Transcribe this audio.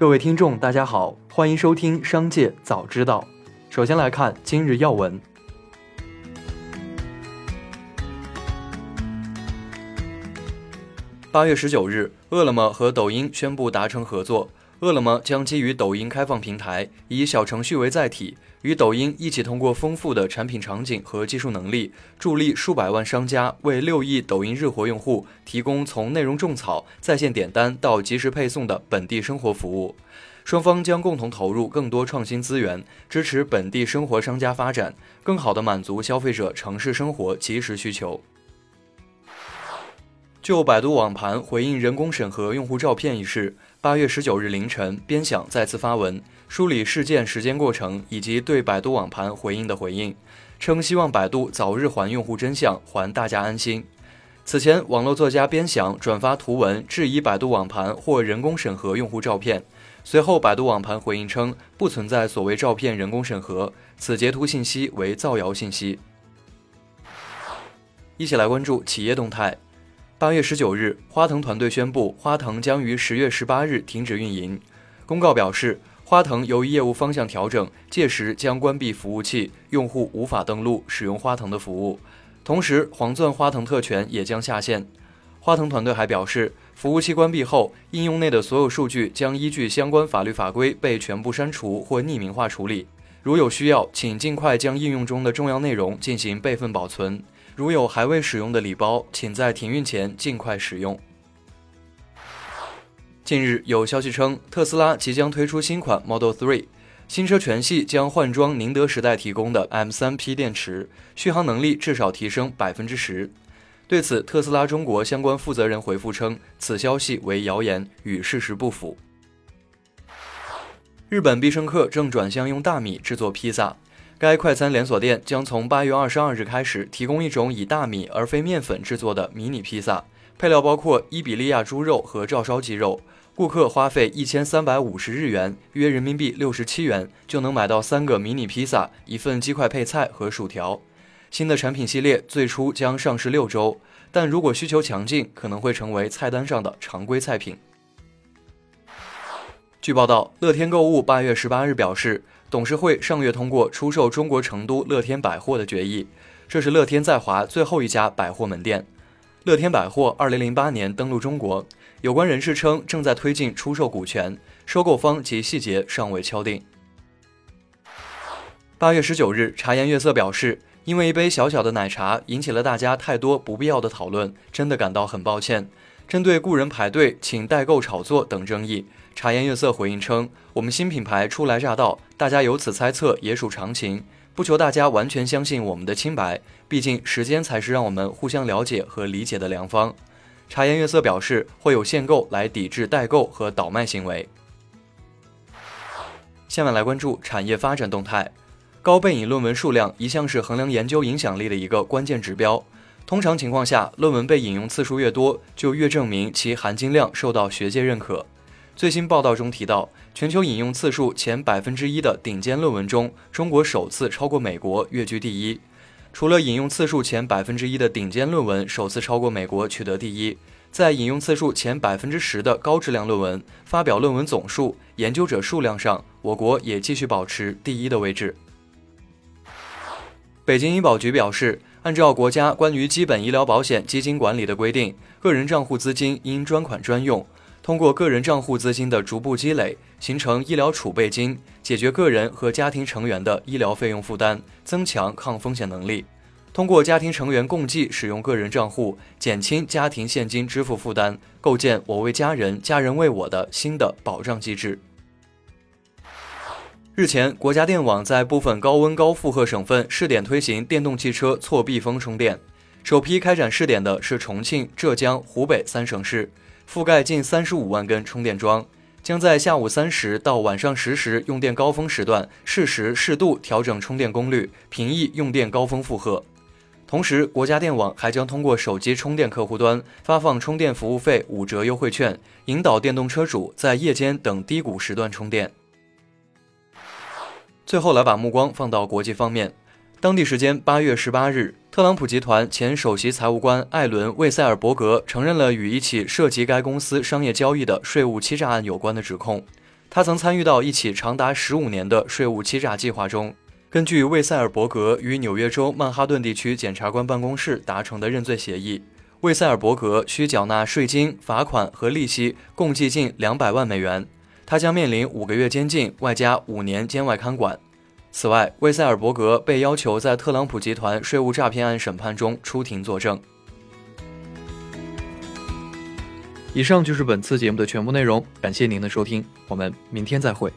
各位听众，大家好，欢迎收听《商界早知道》。首先来看今日要闻。八月十九日，饿了么和抖音宣布达成合作。饿了么将基于抖音开放平台，以小程序为载体，与抖音一起通过丰富的产品场景和技术能力，助力数百万商家为六亿抖音日活用户提供从内容种草、在线点单到即时配送的本地生活服务。双方将共同投入更多创新资源，支持本地生活商家发展，更好地满足消费者城市生活即时需求。就百度网盘回应人工审核用户照片一事。八月十九日凌晨，边想再次发文梳理事件时间过程以及对百度网盘回应的回应，称希望百度早日还用户真相，还大家安心。此前，网络作家边想转发图文质疑百度网盘或人工审核用户照片，随后百度网盘回应称不存在所谓照片人工审核，此截图信息为造谣信息。一起来关注企业动态。八月十九日，花腾团队宣布，花腾将于十月十八日停止运营。公告表示，花腾由于业务方向调整，届时将关闭服务器，用户无法登录使用花腾的服务。同时，黄钻花腾特权也将下线。花腾团队还表示，服务器关闭后，应用内的所有数据将依据相关法律法规被全部删除或匿名化处理。如有需要，请尽快将应用中的重要内容进行备份保存。如有还未使用的礼包，请在停运前尽快使用。近日有消息称，特斯拉即将推出新款 Model 3，新车全系将换装宁德时代提供的 M3P 电池，续航能力至少提升百分之十。对此，特斯拉中国相关负责人回复称，此消息为谣言，与事实不符。日本必胜客正转向用大米制作披萨。该快餐连锁店将从八月二十二日开始提供一种以大米而非面粉制作的迷你披萨，配料包括伊比利亚猪肉和照烧鸡肉。顾客花费一千三百五十日元（约人民币六十七元）就能买到三个迷你披萨、一份鸡块配菜和薯条。新的产品系列最初将上市六周，但如果需求强劲，可能会成为菜单上的常规菜品。据报道，乐天购物八月十八日表示。董事会上月通过出售中国成都乐天百货的决议，这是乐天在华最后一家百货门店。乐天百货二零零八年登陆中国，有关人士称正在推进出售股权，收购方及细节尚未敲定。八月十九日，茶颜悦色表示，因为一杯小小的奶茶引起了大家太多不必要的讨论，真的感到很抱歉。针对雇人排队、请代购炒作等争议。茶颜悦色回应称：“我们新品牌初来乍到，大家由此猜测也属常情，不求大家完全相信我们的清白，毕竟时间才是让我们互相了解和理解的良方。”茶颜悦色表示会有限购来抵制代购和倒卖行为。下面来关注产业发展动态。高背引论文数量一向是衡量研究影响力的一个关键指标。通常情况下，论文被引用次数越多，就越证明其含金量受到学界认可。最新报道中提到，全球引用次数前百分之一的顶尖论文中，中国首次超过美国，跃居第一。除了引用次数前百分之一的顶尖论文首次超过美国取得第一，在引用次数前百分之十的高质量论文、发表论文总数、研究者数量上，我国也继续保持第一的位置。北京医保局表示，按照国家关于基本医疗保险基金管理的规定，个人账户资金应专款专用。通过个人账户资金的逐步积累，形成医疗储备金，解决个人和家庭成员的医疗费用负担，增强抗风险能力。通过家庭成员共计使用个人账户，减轻家庭现金支付负担，构建“我为家人，家人为我”的新的保障机制。日前，国家电网在部分高温高负荷省份试点推行电动汽车错闭风充电，首批开展试点的是重庆、浙江、湖北三省市。覆盖近三十五万根充电桩，将在下午三时到晚上十时用电高峰时段适时适度调整充电功率，平抑用电高峰负荷。同时，国家电网还将通过手机充电客户端发放充电服务费五折优惠券，引导电动车主在夜间等低谷时段充电。最后，来把目光放到国际方面。当地时间八月十八日，特朗普集团前首席财务官艾伦·魏塞尔伯格承认了与一起涉及该公司商业交易的税务欺诈案有关的指控。他曾参与到一起长达十五年的税务欺诈计划中。根据魏塞尔伯格与纽约州曼哈顿地区检察官办公室达成的认罪协议，魏塞尔伯格需缴纳税金、罚款和利息，共计近两百万美元。他将面临五个月监禁，外加五年监外看管。此外，魏塞尔伯格被要求在特朗普集团税务诈骗案审判中出庭作证。以上就是本次节目的全部内容，感谢您的收听，我们明天再会。